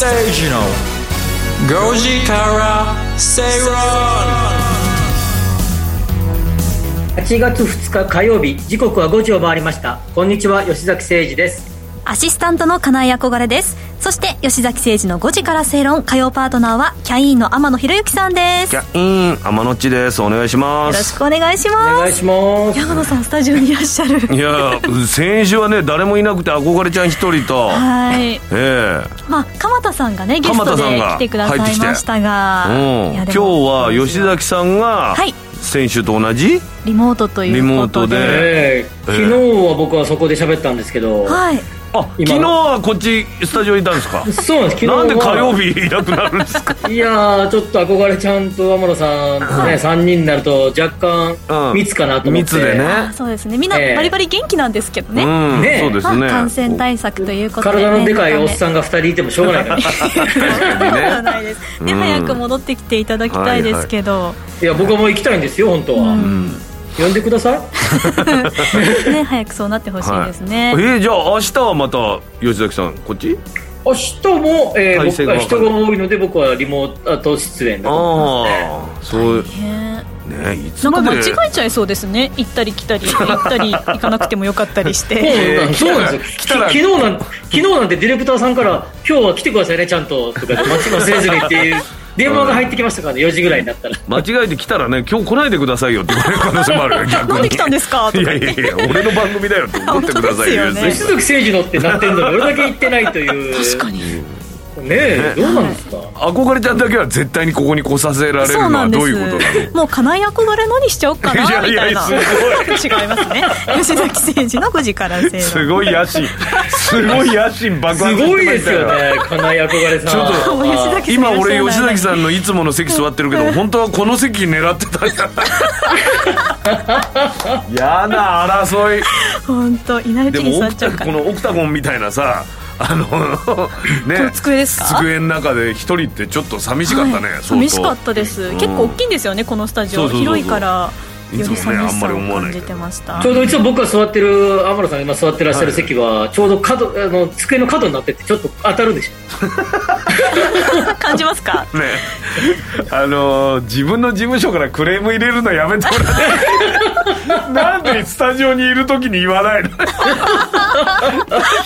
吉崎誠二の5時から正論8月2日火曜日時刻は5時を回りました。こんにちは吉崎誠二です。アシスタントの金井憧れですそして吉崎誠二の5時から正論。火曜パートナーはキャインの天野博之さんです。よキャイン天野っちです。お願いします。ろしくお願いしおます。願いします。山野さんスタジオにいらっしゃる。いや先週はね誰もいなくて憧れちゃん一人と。はい。ええ。まあ鎌田さんがねゲストで来てくださいましたが。うん。今日は吉崎さんがはい。先週と同じ？リモートということで。リモートで。ええ。昨日は僕はそこで喋ったんですけど、はいあ昨今日はこっちスタジオにいたんですか？そうなんです。昨日は。なんで火曜日いなくなるんですか？いやーちょっと憧れちゃんと天野さんとね3人になると若干うん密かなと思って、密でね。あそうですね。みんなええ。バリバリ元気なんですけどね、うんねそうですね。まあ、感染対策ということで、ね、体のでかいおっさんんが2人いてもしょうがないから。いはないです、ねうん早く戻ってきていただきたいですけど、や僕はもう行きたいんですよ本当は、呼んでください。ね早くそうなってほしいですね、はい、えーじゃあ明日はまた吉崎さんこっち？明日も、えー、僕は人が多いので僕はリモート出演だと思います。ねああそうねねいつなんか間違えちゃいそうですね。行ったり来たり。行ったり行かなくてもよかったりして。そうなんです。よ。き昨日なん昨日なんてディレクターさんから「今日は来てくださいねちゃんと」とかで待ち忘れずにっていう電話が入ってきましたからね4時ぐらいになったら。間違えて来たらね今日来ないでくださいよって言われる可能性もあるよ 逆になんで来たんですか？といやいやいや俺の番組だよって思ってくださいよ本当ですよね。吉崎誠二のってなってんのに俺だけ行ってないという。確かにねえどうなんですか？憧れちゃんだけは絶対にここに来させられるのはどういうこと？なのもう金井憧れのにしちゃおうかなみたいな。いやいやす違い。ますね吉崎誠二の5時から正す論ごい野心。すごい野心爆す発ごいですよね金井憧れさん。ちょっと今俺吉崎さんのいつもの席座ってるけど本当はこの席狙ってた。んじゃないやな争い。本当いないうちにでもオク座っちゃうから。タこのオクタゴンみたいなさあのね。机ですか？机の中で一人ってちょっと寂しかったね、はい。寂しかったです。結構大きいんですよねこのスタジオ。広いからよりいつもね寂しさをあんまり思わない感じてました。ちょうどいつも僕が座ってる天野さんが今座ってらっしゃる席はちょうど角あの机の角になっててちょっと当たるでし 感じますか？ね。あのー自分の事務所からクレーム入れるのやめてもらって。なんでスタジオにいる時に言わないの？確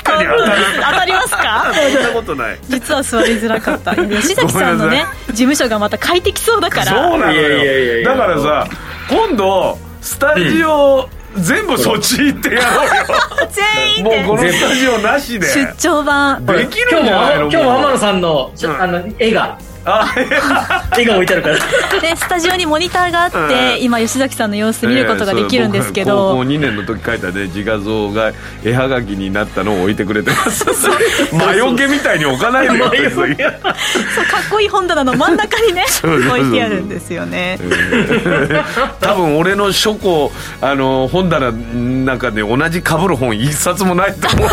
かに当たる。当たりますか？そんなことない。実は座りづらかった。吉崎さんのね事務所がまた快適そうだから。そうなのいやいやいやいや。よだからさ今度スタジオ、全部そっち行ってやろ全員うよもうこでのスタジオなしで。出張版。できるょ今日もんじゃないの？今日も天野さんの,、あの絵が。あ絵が置いてあるから。でスタジオにモニターがあって、うん。今吉崎さんの様子見ることができるんですけええそうど、僕高校2年の時書いたね自画像が絵はがきになったのを置いてくれてます。魔除けみたいに置かないでよ。別にそうかっこいい本棚の真ん中にね 置いてあるんですよね。多分俺の書庫あの本棚の中で同じ被る本一冊もないと思う。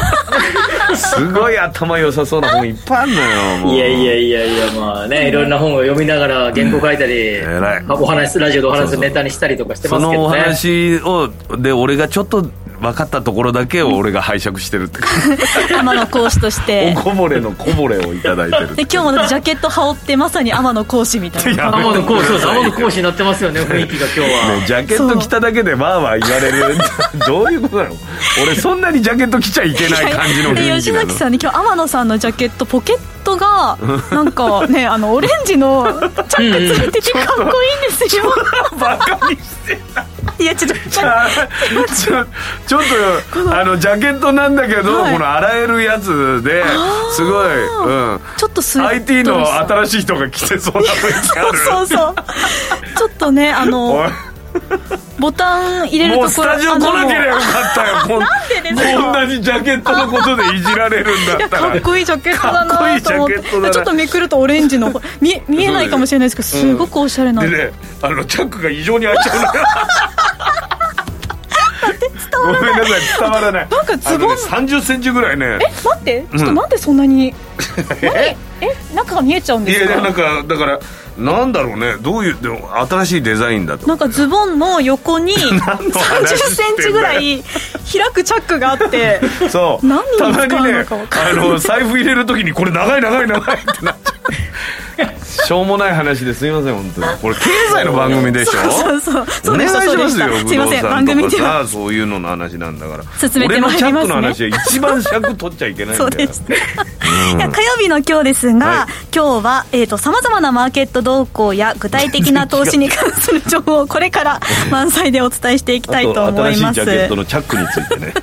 すごい頭良さそうな本いっぱいあるのよいやいやいやいやまあねいろんな本を読みながら原稿書いたり、偉い。お話ラジオでお話ネタにしたりとかしてますけそのおどね話をで俺がちょっと分かったところだけを俺が拝借してるって 天野講師として。おこぼれのこぼれをいただいてるで今日もジャケット羽織ってまさに天野講師みたいな。や天野講師天野講師になってますよね雰囲気が今日は、ねジャケット着ただけでわーわー言われる。どういうことなの俺そんなにジャケット着ちゃいけない感じので雰囲気なの。吉崎さんに今日天野さんのジャケットポケットがなんかねあのオレンジのチャックついててかっこいいんですよ。バカにしていやちょっと ちょちょっとあのジャケットなんだけど、はい。この洗えるやつですごい、うん、ちょっとスウェット IT の新しい人が着てそうな雰囲気ある。そうそう。ちょっとねあおのい。ボタン入れるところもうスタジオ来なければよかったよ。こんこんなにジャケットのことでいじられるんだったら。かっこいいジャケットだなと思って。ちょっとめくるとオレンジの見見えないかもしれないですけどすごくおしゃれな、でねあのチャックが異常に開いちゃうのよ ごめんなさい伝わらない。なんかズボン。ね、30センチぐらいね。え待ってちょっとなん。でそんなに、何？え中が見えちゃうんいですか？やいやなんかだからなんだろうね。どういうでも新しいデザインだと。なんかズボンの横に 何の30話センチぐらい開くチャックがあって。そう。何に使うのかたまにね分かあの財布入れるときにこれ長い長い長いってなっちゃう しょうもない話ですいません本当に。これ経済の番組でしょ？そうそうそう。お願いしますよすいません番組では。さそういうのの話なんだから。進めてまいりますね。俺のチャックの話は一番尺取っちゃいけないんだよ。そうですいや火曜日の今日ですが、はい。今日は、えー、と様々なマーケット動向や具体的な投資に関する情報をこれから満載でお伝えしていきたいとあ思います。新しいジャケットのチャックについてね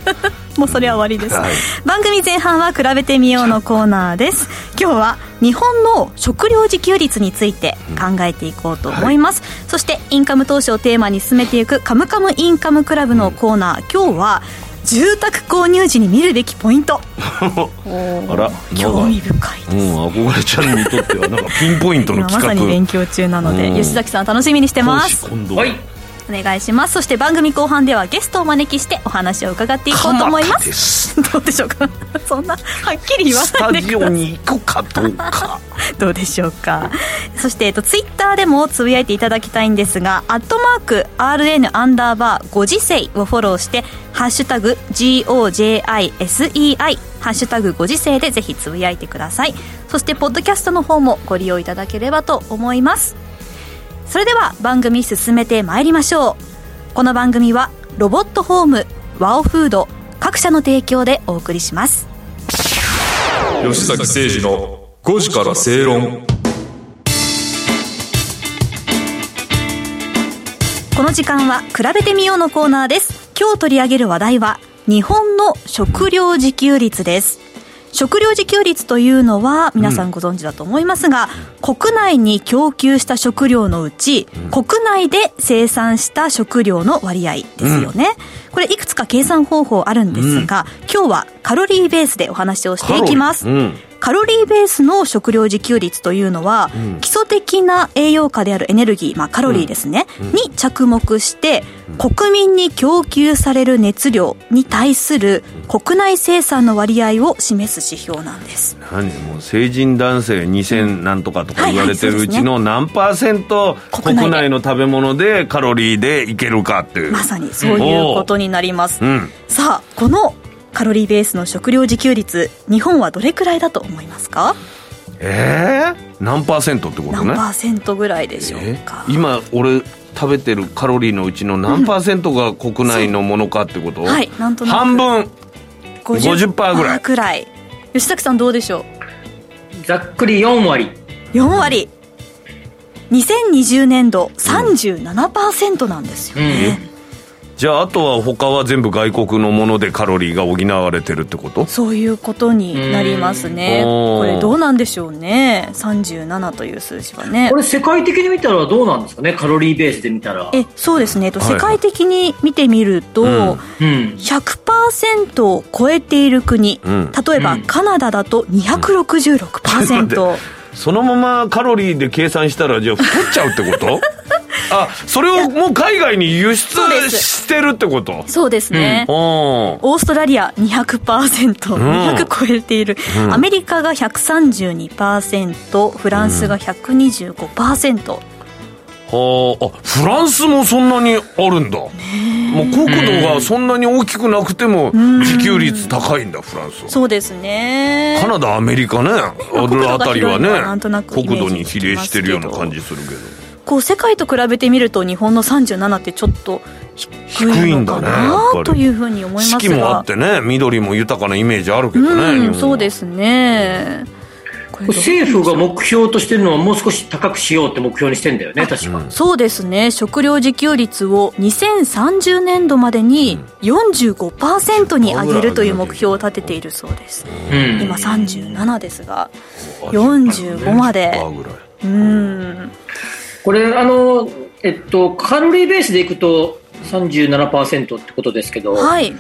もうそれは終わりです、はい。番組前半は比べてみようのコーナーです。今日は日本の食料自給率について考えていこうと思います、そしてインカム投資をテーマに進めていくカムカムインカムクラブのコーナー。今日は住宅購入時に見るべきポイント。あら興味深いです。うん憧れちゃんにとってはなんかピンポイントの今ま企画さに勉強中なのでうん。吉崎さん楽しみにしてます。はいお願いします。そして番組後半ではゲストをお招きしてお話を伺っていこうと思います。す。どうでしょうか？そんなはっきり言わスタジオないでくださいに行くかどうか。どうでしょうか？そして、えっと、ツイッターでもつぶやいていただきたいんですが「アットマーク #RN アンダーバーご時世」をフォローして「ハッシュタグ #GOJISEI」ハッシュタグご時世でぜひつぶやいてください。そしてポッドキャストの方もご利用いただければと思いますそれでは番組進めてまいりましょう。この番組はロボットホームワオフード各社の提供でお送りします。吉崎誠二の5時から正論。この時間は比べてみようのコーナーです。今日取り上げる話題は日本の食料自給率です食料自給率というのは皆さんご存知だと思いますが、国内に供給した食料のうち、国内で生産した食料の割合ですよね、これいくつか計算方法あるんですが、今日はカロリーベースでお話をしていきます。カロリーベースの食料自給率というのは、基礎的な栄養価であるエネルギー、まあ、カロリーですね、に着目して、国民に供給される熱量に対する国内生産の割合を示す指標なんです。何？もう成人男性2000なんとかとか言われてるうちの何パーセント国内で。国内の食べ物でカロリーでいけるかっていう。まさにそういうことになります。うん。さあ、このカロリーベースの食料自給率、日本はどれくらいだと思いますか？えー、何パーセントってことね。何パーセントぐらいでしょうえか、今俺食べてるカロリーのうちの何パーセントが国内のものかってこと、はいなんとなく。半分。50%ぐらい。くらい。吉崎さんどうでしょう？ざっくり4割。4割。2020年度37%なんですよね、じゃああとは他は全部外国のものでカロリーが補われてるってこと？そういうことになりますね。これどうなんでしょうね。37という数字はね。これ世界的に見たらどうなんですかね？カロリーベースで見たら。えそうですね、えっとはい。世界的に見てみると、うん。うん。100%を超えている国、うん。例えばうん。カナダだと266%、そのままカロリーで計算したらじゃあ太っちゃうってこと？あそれをもう海外に輸出してるってこと？そうですね、うん。オーストラリア200%、ん。200超えている、うん。アメリカが132%フランスが125%、はああフランスもそんなにあるんだ。もう国土がそんなに大きくなくても自給率高いんだフランスは。そうですね。カナダアメリカね。あるあたりはね。国土に比例してるような感じするけどこう世界と比べてみると日本の37ってちょっと低いのか低いんだねというふうに思いますが。四季もあってね緑も豊かなイメージあるけどね、日うんそうですね。政府が目標としてるのはもう少し高くしようって目標にしてんだよね確か、そうですね。食料自給率を2030年度までに45%に上げるという目標を立てているそうです。うん。今37ですが45まで。10%ぐらい。うんこれあのえっとカロリーベースでいくと37%ってことですけど、はい。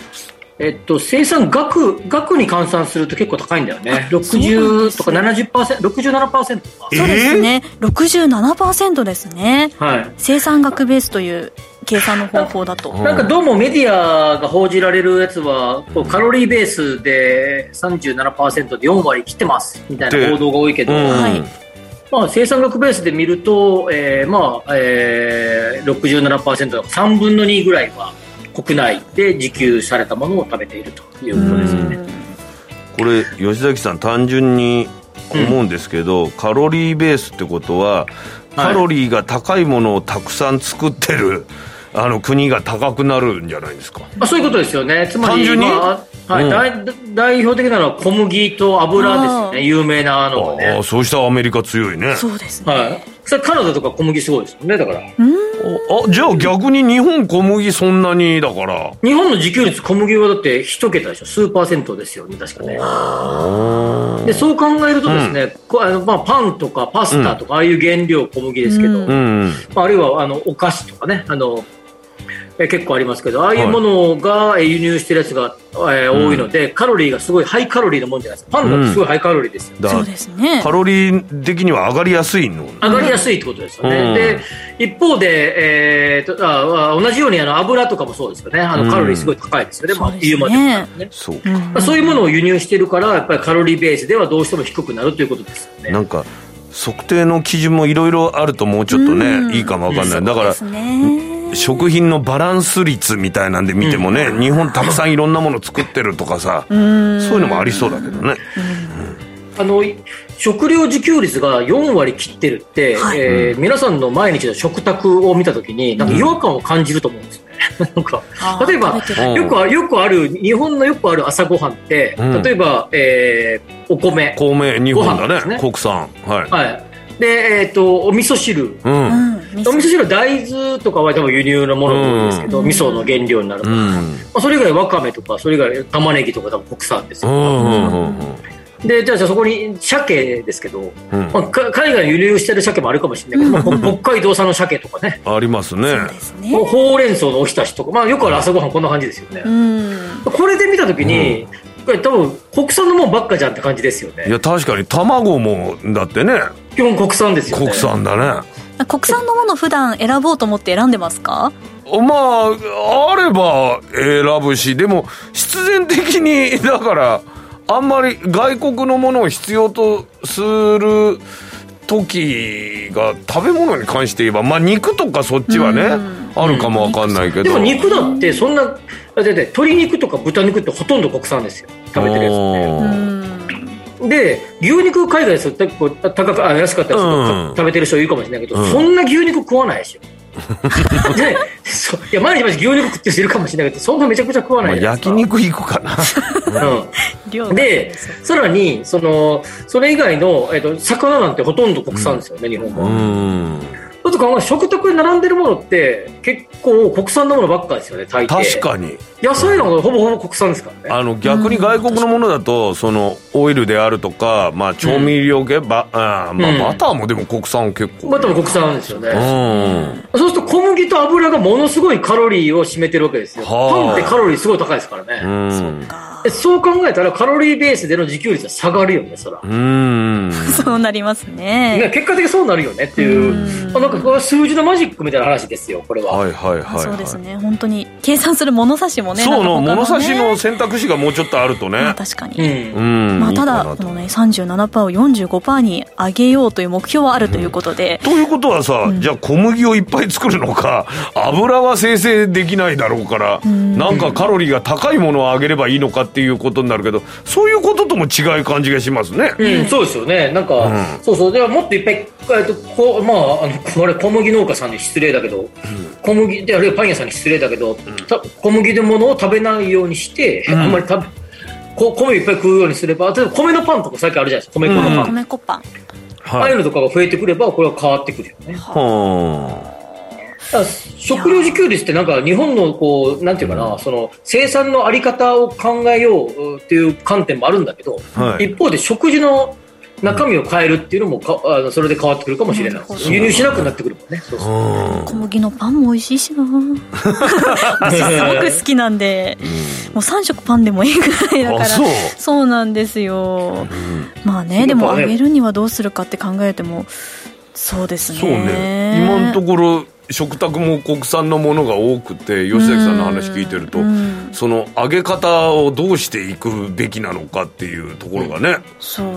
えっと、生産額額に換算すると結構高いんだよね。そうなんです60とか 70%67% か。そうですね。67%ですね。はい。生産額ベースという計算の方法だと。なんかどうもメディアが報じられるやつは、こうカロリーベースで37%で4割切ってますみたいな報道が多いけど、うんはいまあ、生産額ベースで見ると、えーまあえー、67%の3分の2ぐらいは国内で自給されたものを食べているということですよね。これ吉崎さん単純に思うんですけど、カロリーベースってことはカロリーが高いものをたくさん作ってるあの国が高くなるんじゃないですか？まあ、そういうことですよね。つまり、単純に？まあはいうん。代代表的なのは小麦と油ですよね、有名なのがあね。あ。そうしたアメリカ強いね。そうですね。はい。それカナダとか小麦すごいですよね、だから。ああじゃあ逆に日本小麦そんなにだから。日本の自給率小麦はだって一桁でしょ、数パーセントですよね、確かね。で、そう考えるとですね、こあのまあ、パンとかパスタとか、ああいう原料小麦ですけど、うん。うん。まあ、あるいはあのお菓子とかね、あのえ結構ありますけど、ああいうものがえ輸入してるやつが、えー多いので、カロリーがすごいハイカロリーなもんじゃないですか。パンだってすごいハイカロリーですよ。だそうですねカ。ロリー的には上がりやすいの上がりやすいってことですよね。うんで、一方で、えーとああ同じようにあの油とかもそうですよね。あうんのカロリーすごい高いですよね。まあそう、ですね言うまでもね。そううんまあそういうものを輸入してるから、やっぱりカロリーベースではどうしても低くなるということですよね。なんか測定の基準もいろいろあるともうちょっとうんねいいかもわかんないだからですね。食品のバランス率みたいなんで見てもね、日本たくさんいろんなもの作ってるとかさ、うん。そういうのもありそうだけどね。あの食料自給率が4割切ってるって、はい。えー皆さんの毎日の食卓を見たときに、なんか違和感を感じると思うんですよね。なんか例えばよくあるよくある日本のよくある朝ごはんって、うん。例えば、えーお米、公明日本だねね。国産。はい、はい、で、えっ、とお味噌汁。うん。ううんん。味お味噌噌汁は大豆とかは多分輸入のものが多いんですけど、うん。味噌の原料になる、まあ、それ以外わかめとかそれ以外玉ねぎとか多分国産ですよ、うんうんうんでじゃあじゃあそこに鮭ですけど、うん。まあ、か海外に輸入してる鮭もあるかもしれないけど、まあ北海道産の鮭とかね。ありますね。そうですね。ほ。ほうれん草のおひたしとか、まあ、よくある朝ごはんこんな感じですよね、うん。これで見た時に、これ多分国産のもんばっかじゃんって感じですよね。いや確かに卵もだってね。基本国産ですよね。国産だね国産のもの普段選ぼうと思って選んでますか？まああれば選ぶしでも必然的に だからあんまり外国のものを必要とする時が食べ物に関して言えばまあ肉とかそっちはね、うん。あるかもわかんないけど。でも肉だってそんなだって鶏肉とか豚肉ってほとんど国産ですよ。食べてるやつって。で牛肉海外ですと結構高くあ安かったりするとうん。食べてる人いるかもしれないけど、うん。そんな牛肉食わないでしょでそう。いや毎日毎日牛肉食ってる人いるかもしれないけどそんなめちゃくちゃ食わまあない。じゃないです焼か、肉行くかな。うん、でさらにそのそれ以外の、えっと魚なんてほとんど国産ですよね、日本うは、んちょっと考え食卓に並んでるものって結構国産のものばっかですよね大抵。確かに。野菜なんかほぼほぼ国産ですからね。あの逆に外国のものだとそのオイルであるとか、まあ、調味料系、ばあーまあうん。バターもでも国産結構、まあ多分国産ですよね、うん。そうすると小麦と油がものすごいカロリーを占めてるわけですよ。はあ。パンってカロリーすごい高いですからうね。んでそう考えたらカロリーベースでの自給率は下がるよね、そら。うん そうなりますね。ね結果的にそうなるよねっていうう、んあなんかこれは数字のマジックみたいな話ですよ、これは。はいはいはい、はい、そうですね。本当に計算する物差しもね。そうのなんか他物差しのね選択肢がもうちょっとあるとね、まあ確かに。うんうんまあ、ただこの、ね、37%を45%に上げようという目標はあるということで、ということはさ、じゃあ小麦をいっぱい作るのか油は生成できないだろうから、なんかカロリーが高いものをあげればいいのかっていうことになるけどそういうこととも違う感じがしますね、うん、そうですよね。なんか、うんそうそう。ではもっといっぱい、えっと、こうまあ、あの、これ小麦農家さんに失礼だけど、小麦で、あるいはパン屋さんに失礼だけど、た小麦でものを食べないようにして、あんまり食べ、こ米いっぱい食うようにすれば、例えば米のパンとか最近あるじゃないですか、米粉のパン。米粉パン。ああいうのとかが増えてくれば、これは変わってくるよね。はだから食料自給率ってなんか日本のこう、なんていうかな、その生産のあり方を考えようっていう観点もあるんだけど、はい。一方で食事の中身を変えるっていうのもかあのそれで変わってくるかもしれない。輸入しなくなってくるもんね。そうそう。あ小麦のパンも美味しいしな。私すごく好きなんで、もう3食パンでもいいぐらいだからあそう。そうなんですよ、まあねでもあげるにはどうするかって考えてもそうですね。そうね。今のところ食卓も国産のものが多くて吉崎さんの話聞いてると、その揚げ方をどうしていくべきなのかっていうところがね、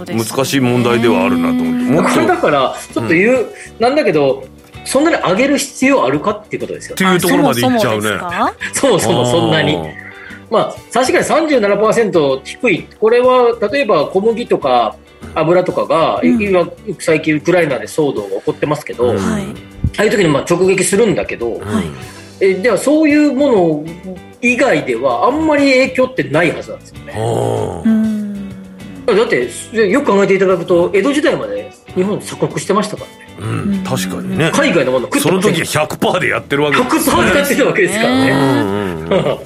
ね。難しい問題ではあるなと思って。もっこれだからちょっと言う、なんだけどそんなに上げる必要あるかっていうことですよ。っていうところまでいっちゃうね。あそもそもそんなに。まあ確かに37%低い。これは例えば小麦とか油とかが、うん。今最近ウクライナで騒動が起こってますけど、うん。あはい。あいう時にまあ直撃するんだけど、はい。えではそういうもの以外ではあんまり影響ってないはずなんですよね。あうん。だってよく考えていただくと江戸時代まで日本鎖国してましたからね。ーうん。確かにね。海外のもの食ってその時は100%でやってるわけ。です100%使ってるわけですからね。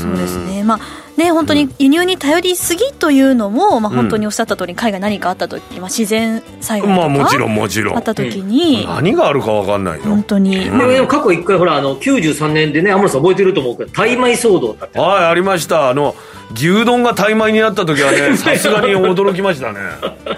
そうですね。まあね本当に輸入に頼りすぎというのも、まあ、本当におっしゃった通り海外何かあった時、まあ、自然災害とか、まあもちろんもちろん。あった時に、何があるか分かんないよ本当に、うん。でも過去一回ほらあの93年でね天野さん覚えてると思うけど大米騒動だってはいありました。あの牛丼が怠米になった時はね さすがに驚きましたね。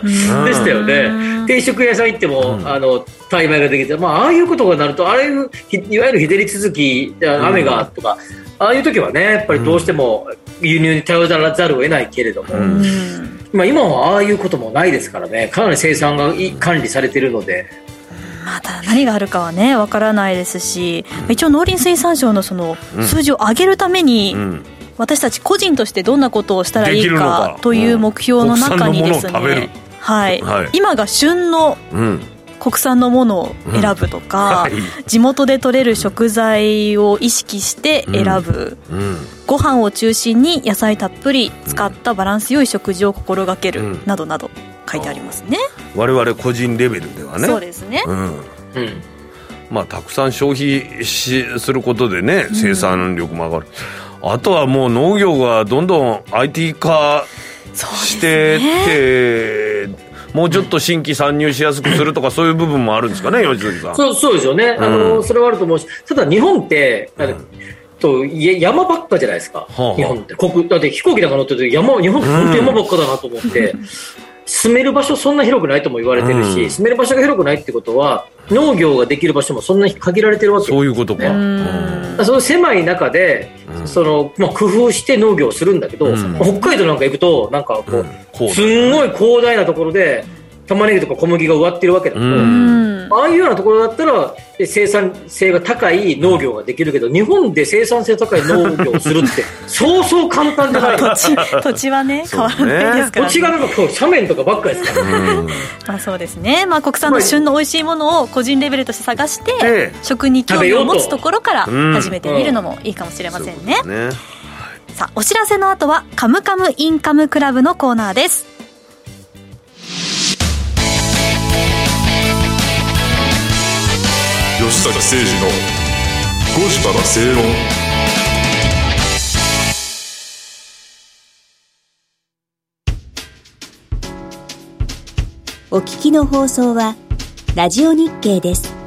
うん。でしたよね。定食屋さん行っても、あの大米ができて、まあ、ああいうことがなるとああいうひいわゆる日照り続きあ雨がとか、ああいう時はねやっぱりどうしても輸入に頼らざるを得ないけれども、うん。うんまあ、今はああいうこともないですからねかなり生産がい管理されてるので。まあ、ただ何があるかはねわからないですし一応農林水産省のそのうん。数字を上げるために、うん。私たち個人としてどんなことをしたらいいかか。という目標の中にですね、はい。はい。今が旬のうん国産のものを選ぶとか、はい。地元で採れる食材を意識して選ぶ、うん。ご飯を中心に野菜たっぷり使ったバランス良い食事を心がける、うん。などなど書いてありますね、我々個人レベルではね。そうですね、うん。うん。まあ、たくさん消費しすることでね生産力も上がる、あとはもう農業がどんどん IT 化してってもうちょっと新規参入しやすくするとかそういう部分もあるんですかね吉崎さん。そうそうですよね、あうん。のそれはあると思うし、ただ日本って、あのとい山ばっかじゃないですか、はあ日本って、国だって飛行機なん。か乗ってると山、日本って本当山ばっかだなと思って、住める場所、そんな広くないとも言われてるし、うん。住める場所が広くないってことは、農業ができる場所もそんなに限られてるわけ。そういうことか、ねん。その狭い中で、うん。そのまあ、工夫して農業をするんだけど、うん。北海道なんか行くと、なんかこう、うん。こうすんごい広大なところで、玉ねぎとか小麦が植わってるわけだ。けど、うん。うんああいうようなところだったらえ生産性が高い農業ができるけど、日本で生産性高い農業をするって、そうそう簡単じゃない。土地土地はね変わらないですから、ね、土地がなんかこう斜面とかばっかりですから、うん。まあそうですね、まあ、国産の旬の美味しいものを個人レベルとして探して、で食に興味を持つところからうん。始めてみるのもいいかもしれませんね,、ね。さあお知らせの後は「カムカムインカムクラブ」のコーナーです吉崎誠二の5時から正論お聞きの放送はラジオ日経です。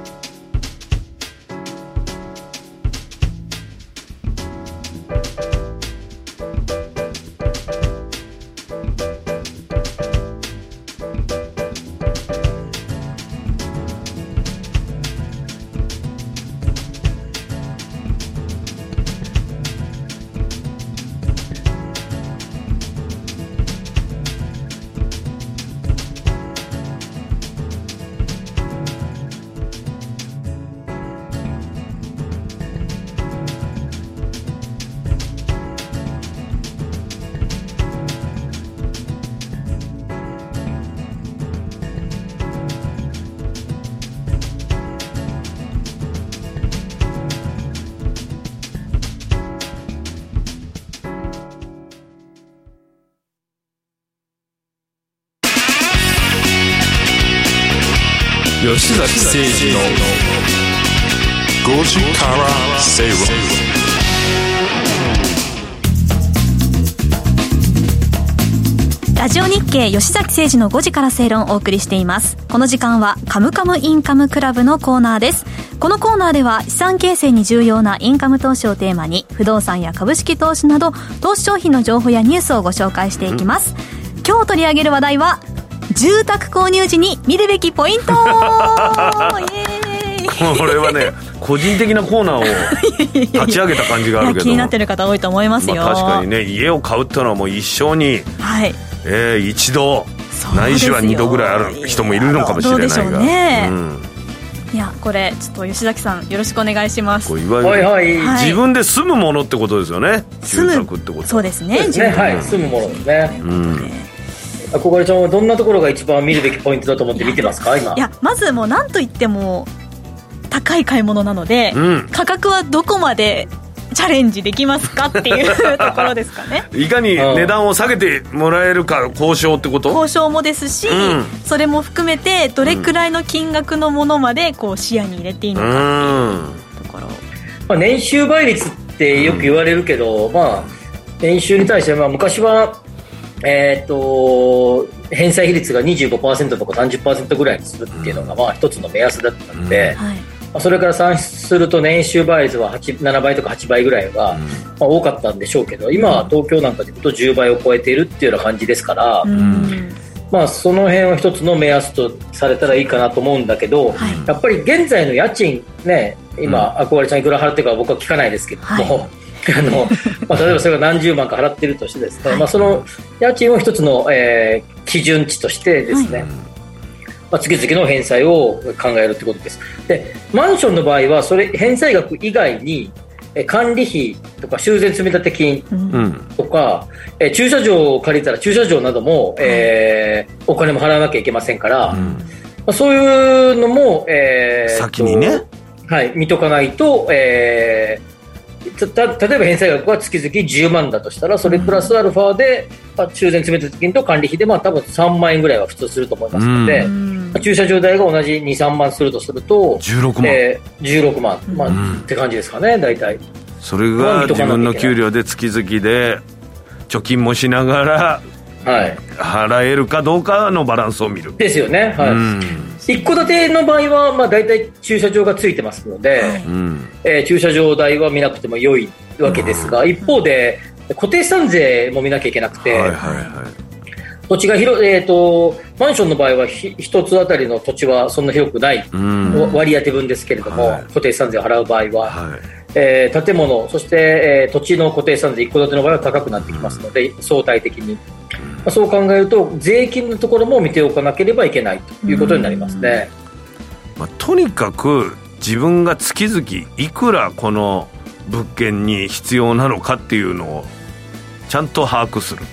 吉崎誠二の5時から正論をお送りしています。この時間は「カムカムインカムクラブ」のコーナーです。このコーナーでは資産形成に重要なインカム投資をテーマに不動産や株式投資など投資商品の情報やニュースをご紹介していきます、今日取り上げる話題は住宅購入時に見るべきポイント。これはね個人的なコーナーを立ち上げた感じがあるけど。気になってる方多いと思いますよ、まあ、確かにね家を買うっていうのはもう一生に、はい。えー、一度ないしは二度ぐらいある人もいるのかもしれないが。どうでしょうね。うん。いやこれちょっと吉崎さんよろしくお願いします。いわゆる、はい。はい。はい自分で住むものってことですよね。住宅ってことそうですね。ですね。はい。住むものですね。うん憧れちゃんはどんなところが一番見るべきポイントだと思って見てますか今？い。やまずもう何と言っても高い買い物なので、うん。価格はどこまでチャレンジできますかっていうところですかね。いかに値段を下げてもらえるか交渉ってこと？交渉もですし、うん。それも含めてどれくらいの金額のものまでこう視野に入れていいのかっていうところ、まあ、年収倍率ってよく言われるけど、まあ、年収に対して、まあ、昔は、えー、と返済比率が25%とか30%ぐらいにするっていうのが、まあ、一つの目安だったので、はい。まあそれから算出すると年収倍率は8 7倍とか8倍ぐらいが、まあ、多かったんでしょうけど今は東京なんかで言うと10倍を超えているっていうような感じですから、うん。まあ、その辺は一つの目安とされたらいいかなと思うんだけど、はい。やっぱり現在の家賃ね今、憧れちゃんいくら払ってるかは僕は聞かないですけども、あのまあ、例えばそれが何十万か払ってるとしてですね、まあ、その家賃を一つの、えー基準値としてですね、まあ、月々の返済を考えるってことです。でマンションの場合はそれ返済額以外にえー管理費とか修繕積立金うん。とか、えー駐車場を借りたら駐車場なども、えーお金も払わなきゃいけませんから、まあ、そういうのも、えー先にね。とはい、見とかないと、えーたた例えば返済額が月々10万だとしたらそれプラスアルファで、まあ、修繕積立金と管理費で、まあ、多分3万円ぐらいは普通すると思いますので、ううん。まあ駐車場代が同じ23万するとすると、16万、えー16万、まあん。って感じですかね大体。それが自分の給料で月々で貯金もしながらはい、払えるかどうかのバランスを見る、ですよね、はい。うん一戸建ての場合は、まあ、大体駐車場がついてますので、はい。うんえー駐車場代は見なくても良いわけですが、一方で固定資産税も見なきゃいけなくて、はいはいはい。土地が広い、えー、とマンションの場合はひ一つあたりの土地はそんな広くない、うん。割り当て分ですけれども、はい。固定資産税を払う場合は、はい。えー建物、そして、えー土地の固定資産税、一戸建ての場合は高くなってきますので、相対的に。まあ、そう考えると、税金のところも見ておかなければいけないということになりますね。まあ、とにかく自分が月々いくらこの物件に必要なのかっていうのをちゃんと把握する。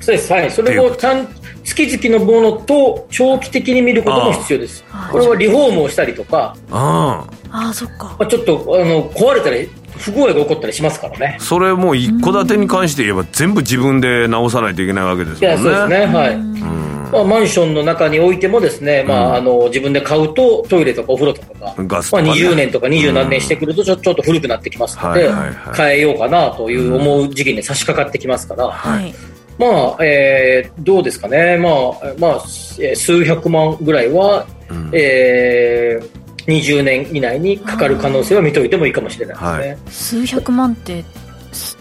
そうです、はい、それをちゃん月々のものと長期的に見ることも必要です。これはリフォームをしたりとか、ああああそっか。まあ、ちょっとあの壊れたり、不具合が起こったりしますからね。それもう一戸建てに関して言えば全部自分で直さないといけないわけですいや、もんね。そうですね、はい。まあ、マンションの中においてもですね、まあ、あの自分で買うとトイレとかお風呂とかが、まあ、ガスとかね。20年とか20何年してくるとちょちょっと古くなってきますので、はいはいはい。変えようかなという思う時期に差し掛かってきますから、はいまあ、えーどうですかね、まあ、まあ、えー数百万ぐらいは、えー20年以内にかかる可能性は見といてもいいかもしれないですね。数百万って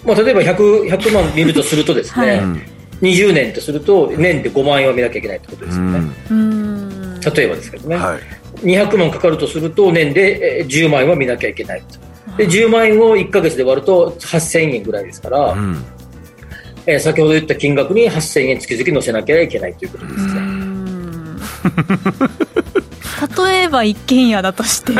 まあ、例えば 100, 100万見るとするとですね、はいうん。20年とすると年で5万円は見なきゃいけないってことですよね。例えばですけどね、はい。200万かかるとすると年でえー10万円は見なきゃいけないと。で10万円を1か月で割ると8000円ぐらいですから、うんえー先ほど言った金額に8000円月々乗せなきゃいけないということですね、例えば一軒家だとして。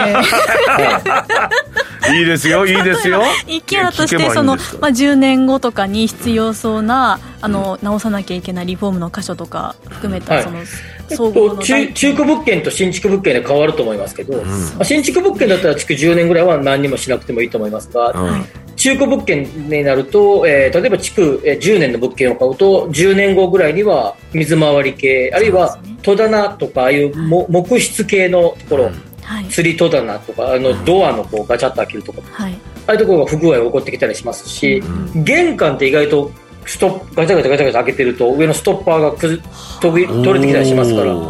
いいですよいいですよ。一軒家だとしてその、まあ、10年後とかに必要そうなあの直さなきゃいけないリフォームの箇所とか含めはい。たそのえっと、総合の中中古物件と新築物件で変わると思いますけど、まあ、新築物件だったら築10年ぐらいは何にもしなくてもいいと思いますが、うん。中古物件になると、えー例えば築えー10年の物件を買うと10年後ぐらいには水回り系あるいは戸棚とかああいうも木質系のところ、はい、釣り戸棚とかあのドアのこうガチャッと開けるところはい、ああいうところが不具合が起こってきたりしますし、玄関って意外とストップガチャガチャガチャガチャ開けてると上のストッパーがくず取れてきたりしますから、ま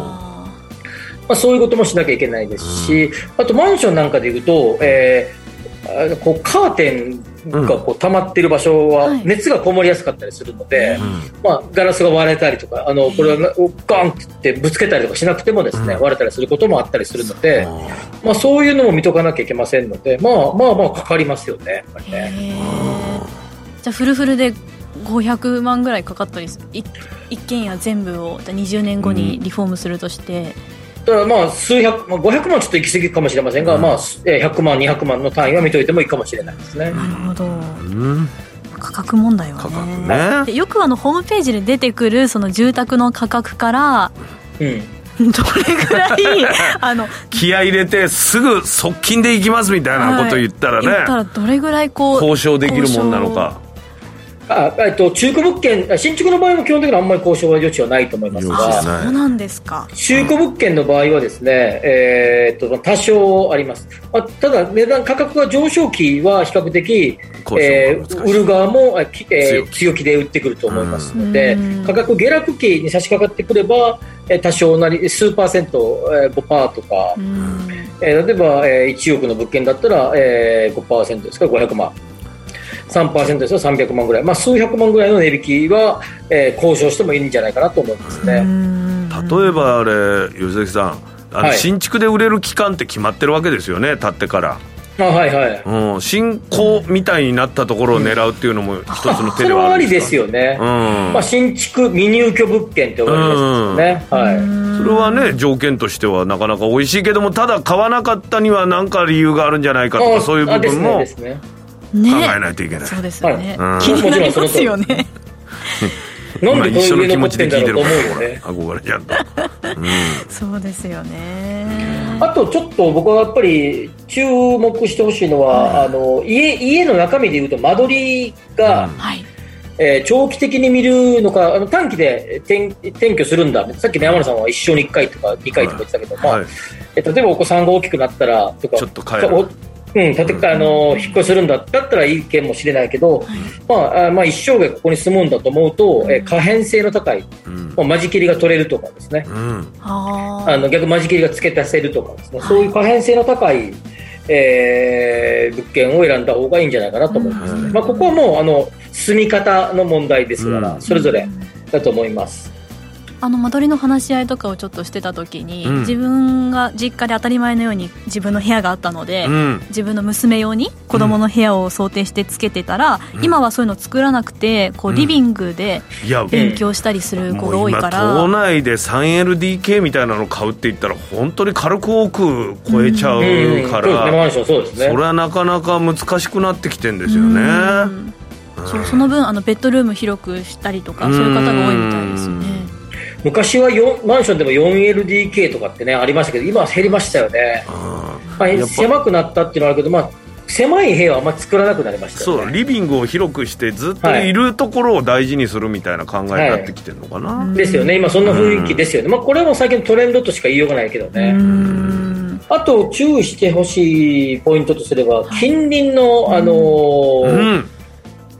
ああ、そういうこともしなきゃいけないですし、あとマンションなんかでいうと、えーあのこうカーテンがこう溜まってる場所ははい。熱がこもりやすかったりするので、まあ、ガラスが割れたりとかあのこれをガンってぶつけたりとかしなくてもですね、割れたりすることもあったりするので、まあ、そういうのも見とかなきゃいけませんので、まあ、まあまあかかりますよねやっぱりね。じゃあフルフルで500万ぐらいかかったりす。い一軒家全部をじゃあ20年後にリフォームするとして、だからまあ数百、まあ、500万ちょっと行き過ぎかもしれませんが、まあ、えー100万、200万の単位は見といてもいいかもしれないですね。なるほど。うん。価格問題はね。価格ね。でよくあのホームページで出てくるその住宅の価格からうん、どれぐらい あの気合い入れてすぐ側近で行きますみたいなこと言ったらね、言ったらどれぐらいこう交渉できるもんなのかあえっと、中古物件、あ新築の場合も基本的にはあんまり交渉は余地はないと思いますが、そうなんですか。中古物件の場合はですね、えーっと多少あります、まあ、ただ値段価格が上昇期は比較的、交えー売る側も、あきえー強気。強気で売ってくると思いますのでうん。価格下落期に差し掛かってくれば、えー多少なり数パーセント、えー、5%とか、うん。えー例えば、えー1億の物件だったら、えー、5%ですから500万。3%ですと300万ぐらい、まあ、数百万ぐらいの値引きは、えー交渉してもいいんじゃないかなと思いますね。例えばあれ吉崎さんあのはい新築で売れる期間って決まってるわけですよね建ってから、あはいはい。うん、新興みたいになったところを狙うっていうのも一つの手でそれはありはあるんでかですすよね。うんまあ、新築未入居物件って呼ばれるやつですよね。はい。それはね条件としてはなかなか美味しいけどもただ買わなかったには何か理由があるんじゃないかとかそういう部分も考あですねですね。ねえないといけない、そうですよね、はい。気になりますよね。なんでこういう上一緒の気の持ってんだ持ちで聞いてろうと思うるかね。憧れちゃったそうですよね。あとちょっと僕はやっぱり注目してほしいのは、あの家家の中身でいうと間取りが、はい。えー長期的に見るのか、あの短期で転転居するんだ、さっきの山野さんは一生に1回とか2回とか言ってたけど、まあはい。え例えばお子さんが大きくなったらとか、ちょっと帰る。おうん、建てあの引っ越しするんだだったらいい件もしれないけど、まあ、あまあ一生涯ここに住むんだと思うと、えー可変性の高い、うん。まあ、間仕切りが取れるとかですね、うん。ああの逆間仕切りが付け足せるとかですね、そういう可変性の高い、えー物件を選んだ方がいいんじゃないかなと思います。ね。まあ、ここはもうあの住み方の問題ですから、うん。それぞれだと思います。あの間取りの話し合いとかをちょっとしてた時に、うん。自分が実家で当たり前のように自分の部屋があったので、うん。自分の娘用に子供の部屋を想定してつけてたら、今はそういうの作らなくてこうリビングで勉強したりする子が多いから、島内で 3LDK みたいなの買うって言ったら本当に軽く多く超えちゃううん。からそうですね。それはなかなか難しくなってきてんですよね。うん。そうその分あのベッドルーム広くしたりとかそういう方が多いみたいですよね昔は4マンションでも 4LDK とかってねありましたけど今は減りましたよね、まあ狭くなったっていうのはあるけど、まあ、狭い部屋はあんまり作らなくなりましたよね。そうリビングを広くしてずっとい。るところを大事にするみたいな考えになってきてるのかな、ですよね。今そんな雰囲気ですよね、まあ、これはもう最近のトレンドとしか言いようがないけどね、うん。あと注意してほしいポイントとすれば近隣の、あのーうん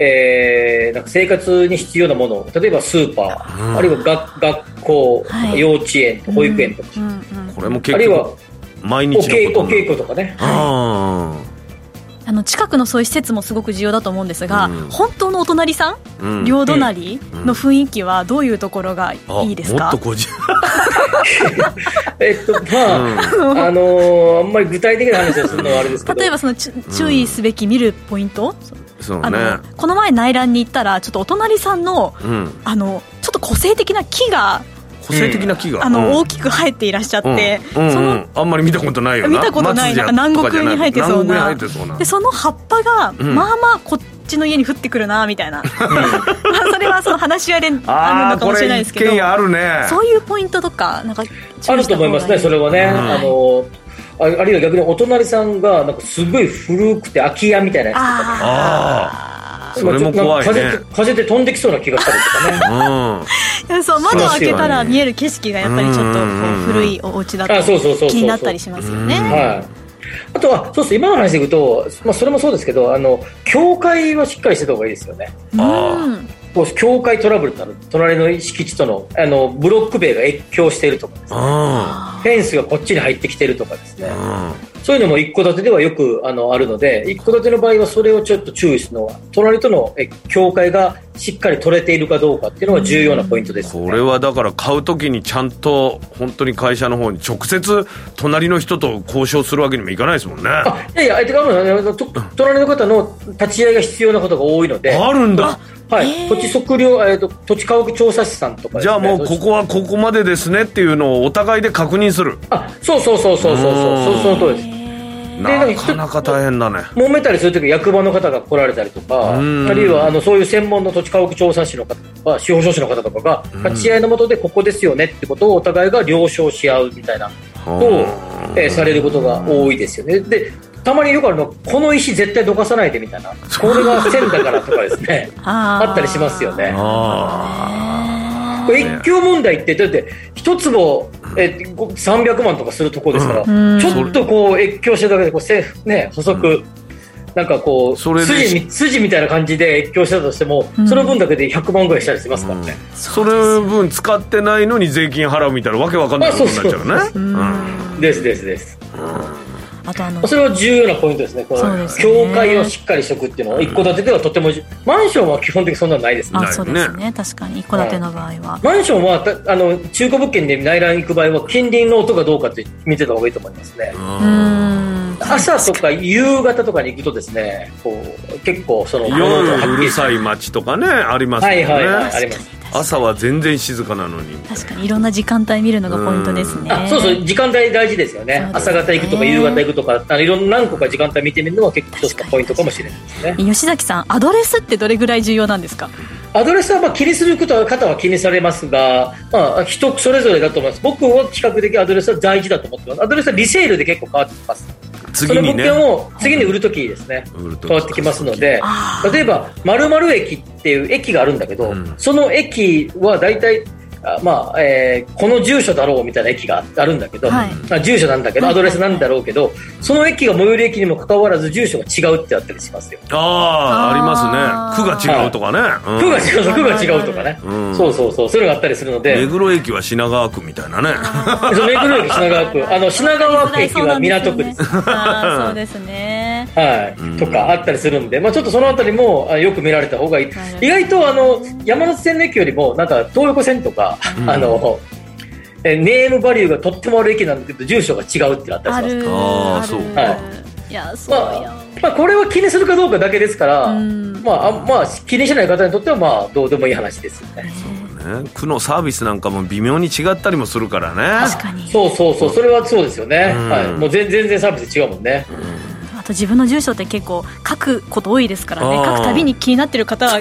えーなんか生活に必要なもの例えばスーパー、あるいは学学校、はい。幼稚園保育園とか、うんうんこれもあ結るいは局毎お日のこと稽お稽古とかね。ああの近くのそういう施設もすごく重要だと思うんですが、うん。本当のお隣さん、うん。両隣の雰囲気はどういうところがあいいですか？もっと個人 えっとまあ、あのーあんまり具体的な話をするのはあれですけど。例えばそのち注意すべき見るポイント、あそうね。のこの前内覧に行ったらちょっとお隣さんのうん。あのちょっと個性的な木が個性的な木が？あの、うん。大きく生えていらっしゃって、そのうん。あんまり見たことないよな。見たことないな。んか南国に生えてそうな。南国に生えてそうな。でその葉っぱが、うん。まあまあこっちの家に降ってくるなみたいな、まあそれはその話し合いであるのかもしれないれですけどそういうポイントとかなんか？あると思いますね、それはね。うん。あのああるいは逆にお隣さんがなんかすごい古くて空き家みたいなやつとか。ねああそれも怖いね。風で風で飛んできそうな気がしたりとかね。ああそう窓を開けたら見える景色がやっぱりちょっと古いお家だとあそうそうそうそう気になったりしますよねはい。あとは、そうです今の話でいくと、まあ、それもそう。ですけど、あの、境界はしっかりしてた方がいいですよね。あうん。こう境界トラブルってある。隣の敷地との、あの、ブロック塀が越境しているとかですね。あフェンスがこっちに入ってきてるとかですね。そういうのも一戸建てではよくあのあるので、一戸建ての場合はそれをちょっと注意するのは、隣とのえ境界がしっかり取れているかどうかっていうのが重要なポイントです、ね、これはだから買うときにちゃんと本当に会社の方に直接隣の人と交渉するわけにもいかないですもんねあいやいや、相手が隣の方の立ち会いが必要なことが多いので、あるんだはい、土地測量、えーと、土地家屋調査士さんとか、ね、じゃあもうここはここまでですねっていうのをお互いで確認する。あそうそうそうそうそうそう。そうその通りです。なかなか大変だね。揉めたりするとき役場の方が来られたりとかあるいはあのそういう専門の土地家屋調査士の方とか司法書士の方とかが立ち会いのもとでここですよねってことをお互いが了承し合うみたいなことを、えー、されることが多いですよね。でたまによくあるのこの石絶対どかさないでみたいな。これが線だからとかですね。あったりしますよね。これ越境問題ってだって一坪え300万とかするとこですから、うん、ちょっとこう越境してるだけでこうせ、ね、補足、うん。なんかこう筋筋みたいな感じで越境したとしても、うん、その分だけで100万ぐらいしたりしますからね、うん、それ分使ってないのに税金払うみたいなわけわかんないことになっちゃうね、うん、ですですです、あとあのそれは重要なポイントですね、この、ね、境界をしっかりしとくっていうのは、一戸建てではとても、マンションは基本的にそんなのないですね。あそうですね、確かに、一戸建ての場合は。マンションはあの中古物件で内覧行く場合は、近隣の音がどうかって見てた方がいいと思いますね。朝とか夕方とかに行くとですね、こう結構その夜うるさい街とかねありますよね。はいはいはい、あります。朝は全然静かなのに。確かにいろんな時間帯見るのがポイントですね。そうそう時間帯大事ですよね、ね、朝方行くとか夕方行くとかあのいろんな何個か時間帯見てみるのは結構一つのポイントかもしれないですね。吉崎さんアドレスってどれぐらい重要なんですか？アドレスはまあ気にする方は気にされますが、まあ、人それぞれだと思います。僕は比較的アドレスは大事だと思ってます。アドレスはリセールで結構変わってきます次に、ね、その物件を次に売るときですね、うん、変わってきますので、例えば、〇〇駅っていう駅があるんだけど、うん、その駅は大体まあえー、この住所だろうみたいな駅があるんだけど、はい、住所なんだけど、アドレスなんだろうけど、その駅が最寄り駅にもかかわらず住所が違うってあったりしますよ。ああ、ありますね。区が違うとかね。はいうん、区が違う、区が違うとかね、うん。そうそうそう、そういうのがあったりするので。目黒駅は品川区みたいなね。そう目黒駅品川区。あの、品川区駅は港区です。あそうですね。はい。とかあったりするんで、まあちょっとそのあたりもよく見られた方がいい。意外とあの、山手線の駅よりも、なんか東横線とか、あの、えネームバリューがとっても悪い駅なんだけど住所が違うってあったりしますああそうはい。いやそうまあ、まあ、これは気にするかどうかだけですから、まあ、あまあ気にしない方にとってはまあどうでもいい話ですよね。そうね。区のサービスなんかも微妙に違ったりもするからね。確かに。そうそうそう。それはそうですよね、はい、もう全然サービス違うもんね、うんと自分の住所って結構書くこと多いですからね。書くたびに気になってる方は あ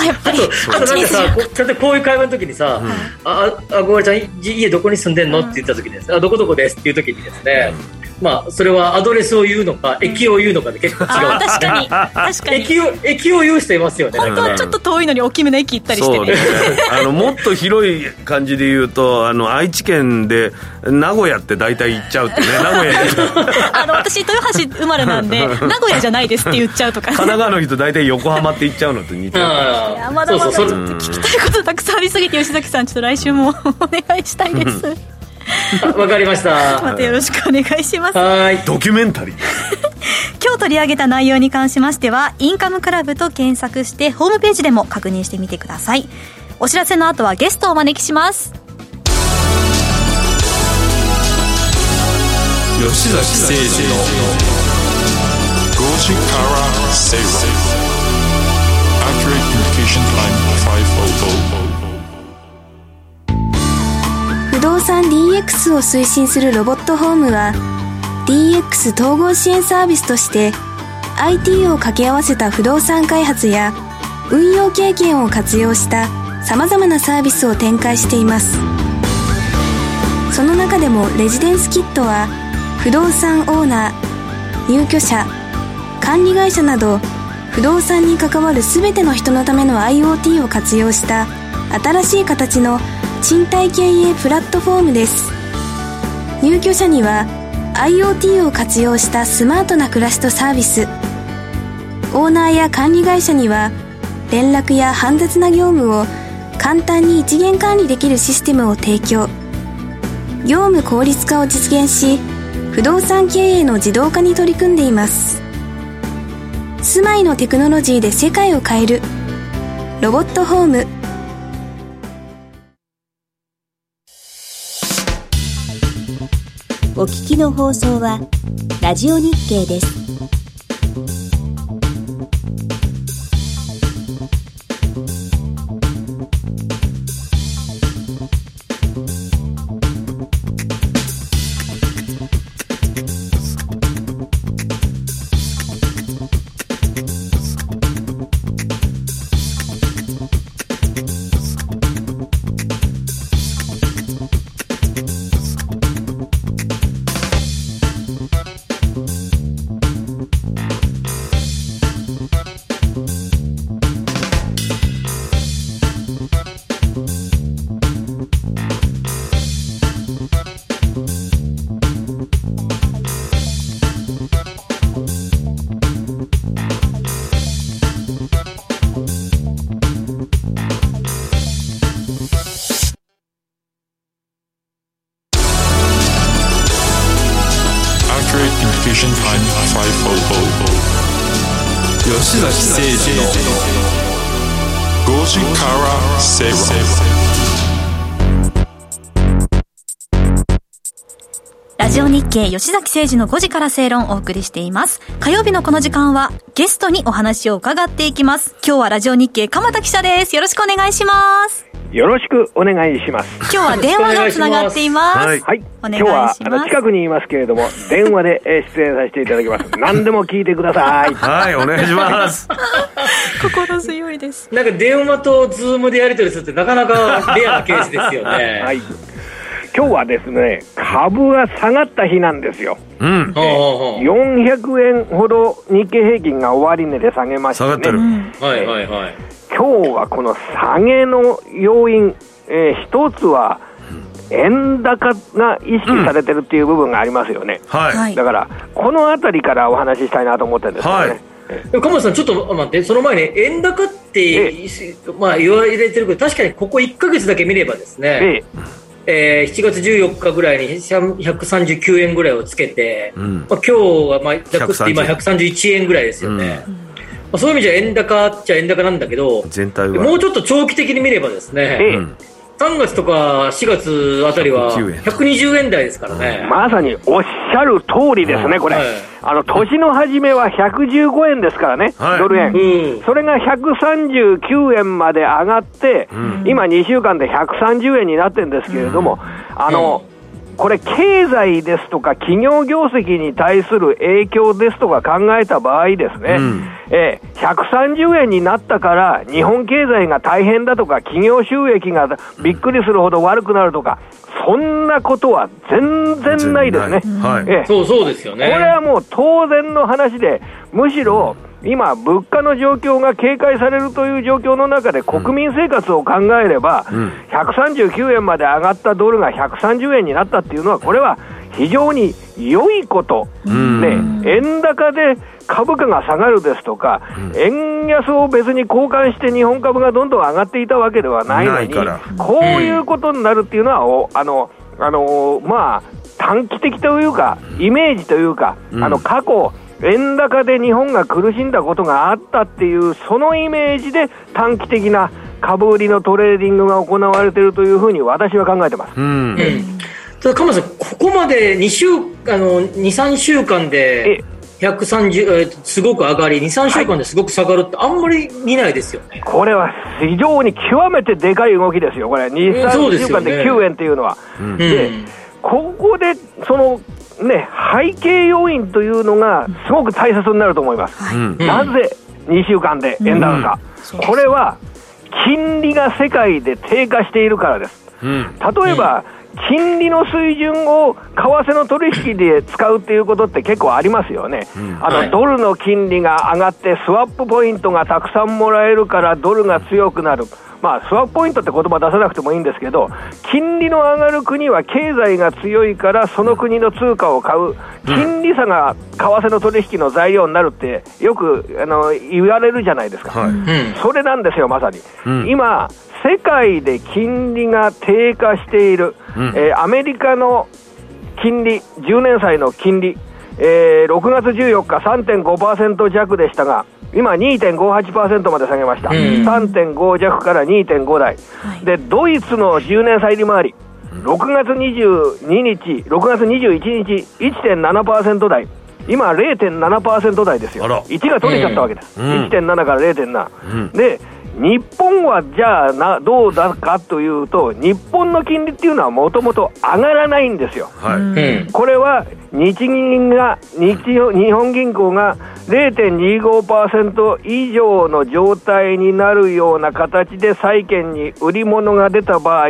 あやっぱりあとなんかさこういう会話の時にさ「うん、ああごめんちゃん家どこに住んでんの?」って言った時にです、ね、あどこどこです？っていう時にですね、うんまあ、それはアドレスを言うのか、駅を言うのかで結構違う。確かに。確かに。駅を、駅を言う人いますよね。本当はちょっと遠いのに大きめの駅行ったりしてね。ねあの、もっと広い感じで言うと、あの、愛知県で、名古屋って大体行っちゃうってね、名古屋あの、私、豊橋生まれなんで、名古屋じゃないですって言っちゃうとか、神奈川の人大体横浜って言っちゃうのと似てる。いや、まだまだちょっと聞きたいことたくさんありすぎて、吉崎さん、ちょっと来週も お願いしたいです。わかりました。またよろしくお願いします。はい。ドキュメンタリー。今日取り上げた内容に関しましてはインカムクラブと検索してホームページでも確認してみてください。お知らせの後はゲストをお招きします。吉崎誠二の5時から正論 Accurate Communication Time 500動産 DX を推進するロボットホームは DX 統合支援サービスとして IT を掛け合わせた不動産開発や運用経験を活用したさまざまなサービスを展開しています。その中でもレジデンスキットは不動産オーナー入居者管理会社など不動産に関わる全ての人のための IoT を活用した新しい形の賃貸経営プラットフォームです。入居者には IoT を活用したスマートな暮らしとサービス。オーナーや管理会社には連絡や煩雑な業務を簡単に一元管理できるシステムを提供。業務効率化を実現し不動産経営の自動化に取り組んでいます。住まいのテクノロジーで世界を変える。ロボットホーム。お聞きの放送はラジオ日経です。経吉崎誠二の5時から正論をお送りしています。火曜日のこの時間はゲストにお話を伺っていきます。今日はラジオ日経鎌田記者です。よろしくお願いします。よろしくお願いします。今日は電話がつながっています。はいはい。お願い今日はしますあの近くにいますけれども、電話でえー出演させていただきます。何でも聞いてください。はい、お願いします。心強いです。なんか電話とズームでやり取りするってなかなかレアなケースですよね。はい。今日はですね、株が下がった日なんですよ。うん。ほうほうほう400円ほど日経平均が終値で下げまして、ね、下がってる。はいはいはい。今日はこの下げの要因、えー一つは円高が意識されてるっていう部分がありますよね。はい。はいだから、このあたりからお話ししたいなと思ってるんですよね。はい鎌田さん、ちょっと待って、その前に円高って、まあ、言われてるけど、確かにここ1ヶ月だけ見ればですね、ええー7月14日ぐらいに139円ぐらいをつけて、んまあ、今日はまあざくって今130 131円ぐらいですよね、まあ、そういう意味じゃ円高っちゃ円高なんだけど、全体は。もうちょっと長期的に見ればですね、ええうん3月とか4月あたりは109円120円台ですからね。まさにおっしゃる通りですね、これ、はいあの年の初めは115円ですからね、はい。ドル円、うん。それが139円まで上がって、今、2週間で130円になってるんですけれども、あのこれ、経済ですとか、企業業績に対する影響ですとか考えた場合ですね、んええ130円になったから、日本経済が大変だとか、企業収益がびっくりするほど悪くなるとか、そんなことは全然ないですね。はい。ええそうそうですよね。これはもう当然の話で、むしろ今、物価の状況が警戒されるという状況の中で、国民生活を考えれば、139円まで上がったドルが130円になったっていうのは、これは非常に良いこと、ね、円高で株価が下がるですとか、円安を別に交換して日本株がどんどん上がっていたわけではないのにこういうことになるっていうのは、おあの、あのまあ、短期的というか、イメージというか、あの過去、円高で日本が苦しんだことがあったっていう、そのイメージで短期的な株売りのトレーディングが行われているというふうに私は考えてます。うん。うんただ、鎌田さん、ここまで2週、あの、2、3週間で130、えーすごく上がり、2、3週間ですごく下がるってあんまり見ないですよね。これは非常に極めてでかい動きですよ、これ、2、うんそうで3週間で9円っていうのは。うんでここで、そのね、背景要因というのがすごく大切になると思います。うん。なぜ2週間で円高か、これは金利が世界で低下しているからです。うん。例えば、金利の水準を為替の取引で使うっていうことって結構ありますよね、あのはい。ドルの金利が上がって、スワップポイントがたくさんもらえるから、ドルが強くなる、まあ、スワップポイントって言葉出さなくてもいいんですけど、金利の上がる国は経済が強いから、その国の通貨を買う、金利差が為替の取引の材料になるって、よくあの言われるじゃないですか。はい。うん。それなんですよ、まさに。うん。今、世界で金利が低下している、うんえーアメリカの金利、10年債の金利、えー6月14日3.5%弱でしたが、今2.58%まで下げました。3.5弱から2.5台。で、ドイツの10年債利回り、6月22日、6月21日、1.7%台。今0.7%台ですよあら。1が取れちゃったわけです。うん1.7から0.7。で、日本はじゃあな、どうだかというと、日本の金利っていうのはもともと上がらないんですよ。はい。うん。これは日銀が日日本銀行が0.25%以上の状態になるような形で債券に売り物が出た場合、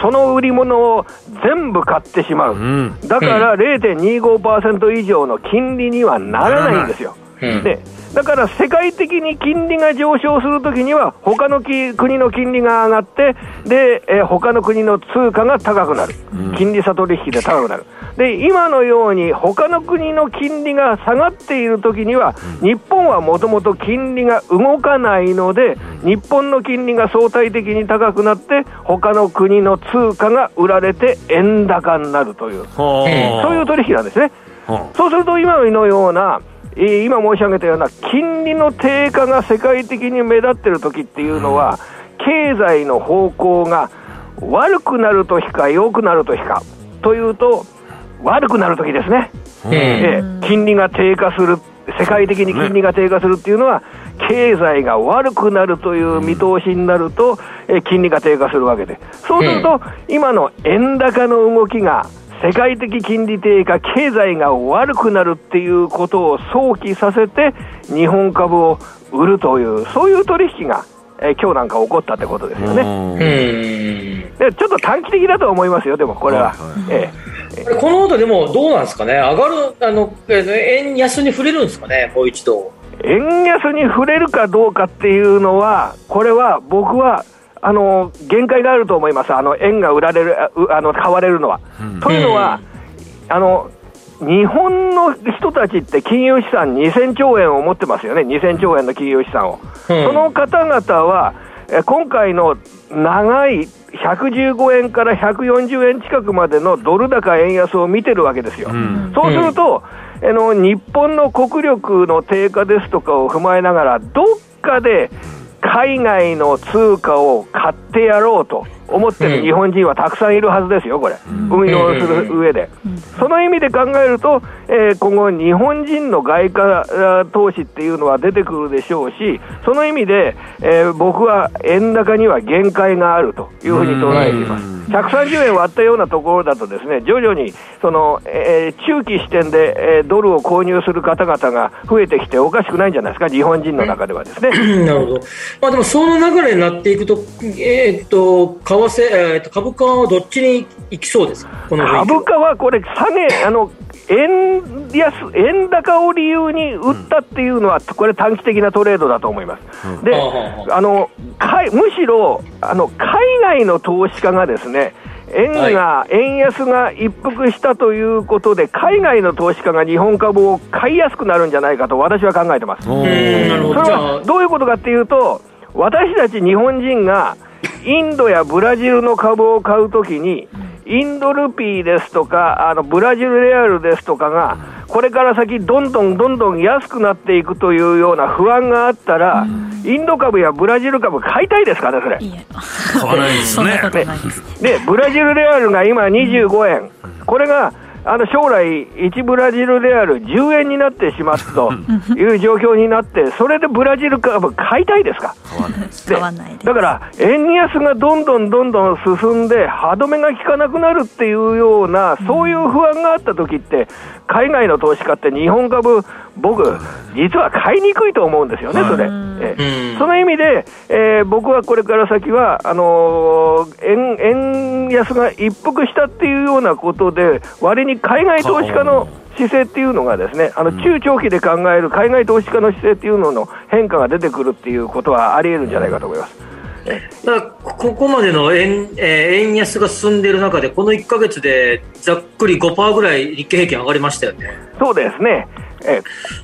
その売り物を全部買ってしまう、んだから0.25%以上の金利にはならないんですよ。うんでだから世界的に金利が上昇するときには、他のき国の金利が上がって、で、えー他の国の通貨が高くなる、金利差取引で高くなる。で、今のように他の国の金利が下がっているときには、日本はもともと金利が動かないので、日本の金利が相対的に高くなって、他の国の通貨が売られて円高になるという、はあそういう取引なんですね。はそうすると今のような、えー今申し上げたような金利の低下が世界的に目立ってる時っていうのは、経済の方向が悪くなる時か良くなる時かというと、悪くなる時ですね、えー金利が低下する、世界的に金利が低下するっていうのは、経済が悪くなるという見通しになると、えー金利が低下するわけで、そうすると、今の円高の動きが、世界的金利低下、経済が悪くなるっていうことを想起させて、日本株を売るという、そういう取引が、えー今日なんか起こったってことですよね。うん。でちょっと短期的だと思いますよ、でもこれは。えこれこの後でもどうなんですかね、上がる、あの、えー円安に触れるんですかね、もう一度。え円安に触れるかどうかっていうのは、これは僕は、あの限界があると思います、あの円が売られる、あの買われるのは。というのは、あの日本の人たちって金融資産2000兆円を持ってますよね、2000兆円の金融資産を。うん。その方々は、え今回の長い115円から140円近くまでのドル高円安を見てるわけですよ。そうすると、あの日本の国力の低下ですとかを踏まえながら、どっかで海外の通貨を買ってやろうと。思ってる日本人はたくさんいるはずですよ、これ、運用する上で。その意味で考えると、えー今後、日本人の外貨あ投資っていうのは出てくるでしょうし、その意味で、えー僕は円高には限界があるというふうに捉えています。130円割ったようなところだとですね、徐々にその、えー中期視点で、えードルを購入する方々が増えてきておかしくないんじゃないですか、日本人の中ではですね。なるほど。まあでもその流れになっていくと、えーっと、為替、えーっと、株価はどっちに行きそうですか？この株価はこれ、下げ、あの円安、円高を理由に売ったっていうのは、これ、短期的なトレードだと思います。で、はあはあのかいむしろあの海外の投資家がですね、円が、円安が一服したということで、海外の投資家が日本株を買いやすくなるんじゃないかと私は考えてます。それはどういうことかっていうと、私たち日本人がインドやブラジルの株を買うときに、インドルピーですとか、あのブラジルレアルですとかが、これから先、どんどんどんどん安くなっていくというような不安があったら、インド株やブラジル株買いたいですかね、それ。買わないですね。で、ブラジルレアルが今25円。これが、あの将来、1ブラジルレアル10円になってしまうという状況になって、それでブラジル株買いたいですか？だから、円安がどんどんどんどん進んで、歯止めが効かなくなるっていうような、そういう不安があった時って、海外の投資家って日本株、僕、実は買いにくいと思うんですよね、それ。えその意味で、えー僕はこれから先は、あのー円円安が一服したっていうようなことで、割に海外投資家の姿勢っていうのがですね、あの中長期で考える海外投資家の姿勢っていうのの変化が出てくるっていうことはあり得るんじゃないかと思います。だからここまでの円,、えー円安が進んでいる中で、この1か月でざっくり5%ぐらい日経平均上がりましたよね。そうですね。え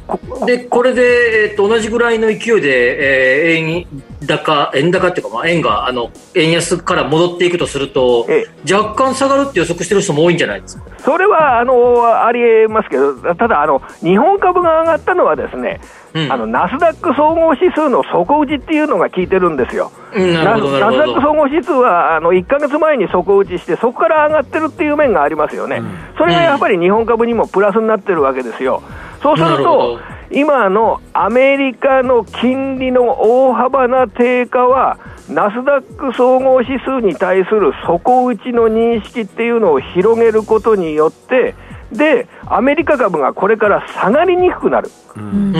ー、でこれで、えー、と同じぐらいの勢いで、えー、円高、円高っていうか、まあ、円があの円安から戻っていくとすると、若干下がるって予測してる人も多いんじゃないですか？それはあのありえますけど、ただあの、日本株が上がったのはですね、うん、あのナスダック総合指数の底打ちっていうのが効いてるんですよ。ナスダック総合指数はあの1か月前に底打ちして、そこから上がってるっていう面がありますよね、うん、それがやっぱり日本株にもプラスになってるわけですよ。そうすると、今のアメリカの金利の大幅な低下は、ナスダック総合指数に対する底打ちの認識っていうのを広げることによって、で、アメリカ株がこれから下がりにくくなる、うん、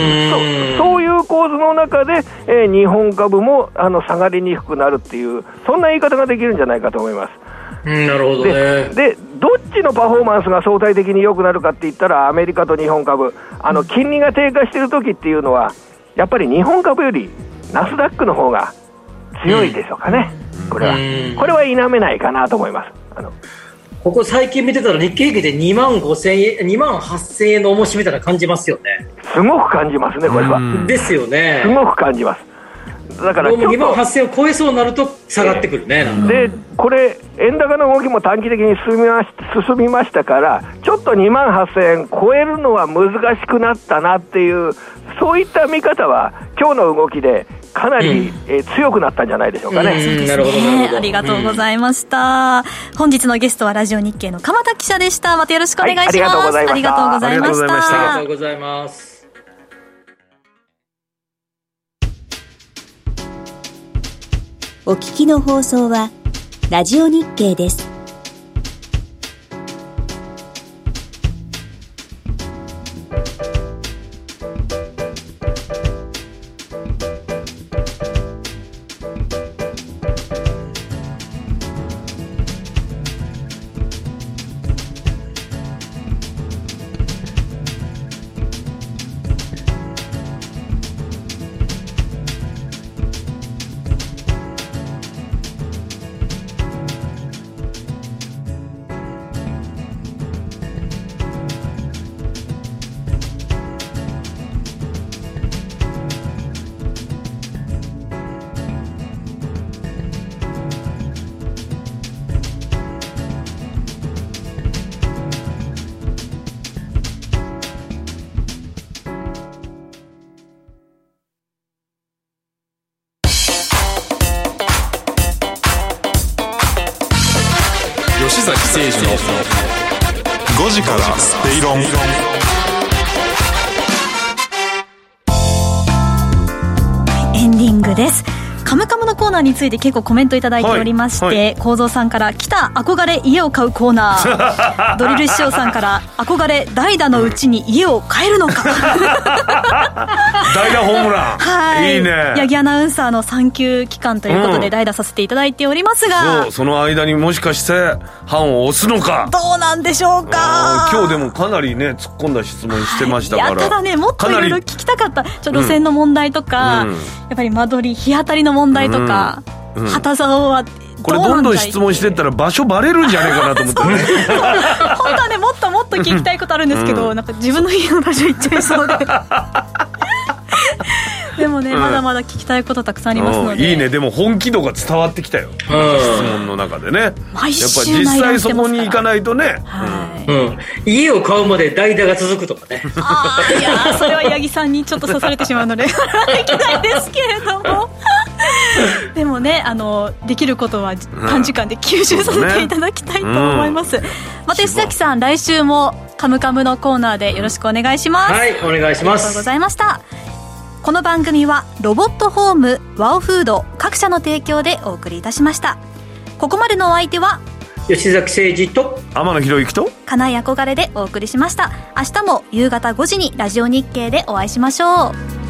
そそういう構図の中で、えー、日本株もあの下がりにくくなるっていう、そんな言い方ができるんじゃないかと思います。うん、なるほどね。でどっちのパフォーマンスが相対的に良くなるかって言ったら、アメリカと日本株、あの金利が低下している時っていうのは、やっぱり日本株よりナスダックの方が強いでしょうかね、うん、これは、これは否めないかなと思います。あのここ最近見てたら日経平均で2万5千円、2万8千円の重しみたいな感じますよね。すごく感じますね、これは。ですよね。すごく感じます。だから2万8000を超えそうになると下がってくるね、でこれ、円高の動きも短期的に進みまし進みましたから、ちょっと2万8000円超えるのは難しくなったなっていう、そういった見方は、今日の動きでかなり、うん、えー、強くなったんじゃないでしょうかね。うん、なるほど、ありがとうございました、うん、本日のゲストはラジオ日経の鎌田記者でした。またよろしくお願いします。はい、ありがとうございました。ありがとうございました。ありがとうございます。お聞きの放送はラジオ日経です。について結構コメントいただいておりまして、はいはい、さんから来た憧れ家を買うコーナー。ドリル師匠さんから憧れ代打のうちに家を買えるのか。代打ホームラン。はい。いいね。八木アナウンサーの産休期間ということで代打させていただいておりますが、うん、その間にもしかして判を押すのか。どうなんでしょうか。今日でもかなりね突っ込んだ質問してましたから、い。やただねもっといろいろ聞きたかった。ちょ路線の問題とか、うん、やっぱり間取り日当たりの問題とか、うん、旗竿はこれどんどん質問してったら場所バレるんじゃないかなと思って。ね 本当はねもっともっと聞きたいことあるんですけど、うん、なんか自分の家の場所行っちゃいそうで でもね、うん、まだまだ聞きたいことたくさんありますので。いいね。でも本気度が伝わってきたよ、質問の中でね。やっぱ実際そこに行かないとね、はい。うん、家を買うまで代打が続くとかね。ああいやそれは八木さんにちょっと刺されてしまうので。できないですけれども。でもねあのできることは短時間で吸収させていただきたいと思います、うん、また石崎さん来週も「カムカム」のコーナーでよろしくお願いします。はいお願いします。ありがとうございましたこの番組はロボットホームワオフード各社の提供でお送りいたしました。ここまでのお相手は吉崎誠二と天野博之と金井憧れでお送りしました。明日も夕方5時にラジオ日経でお会いしましょう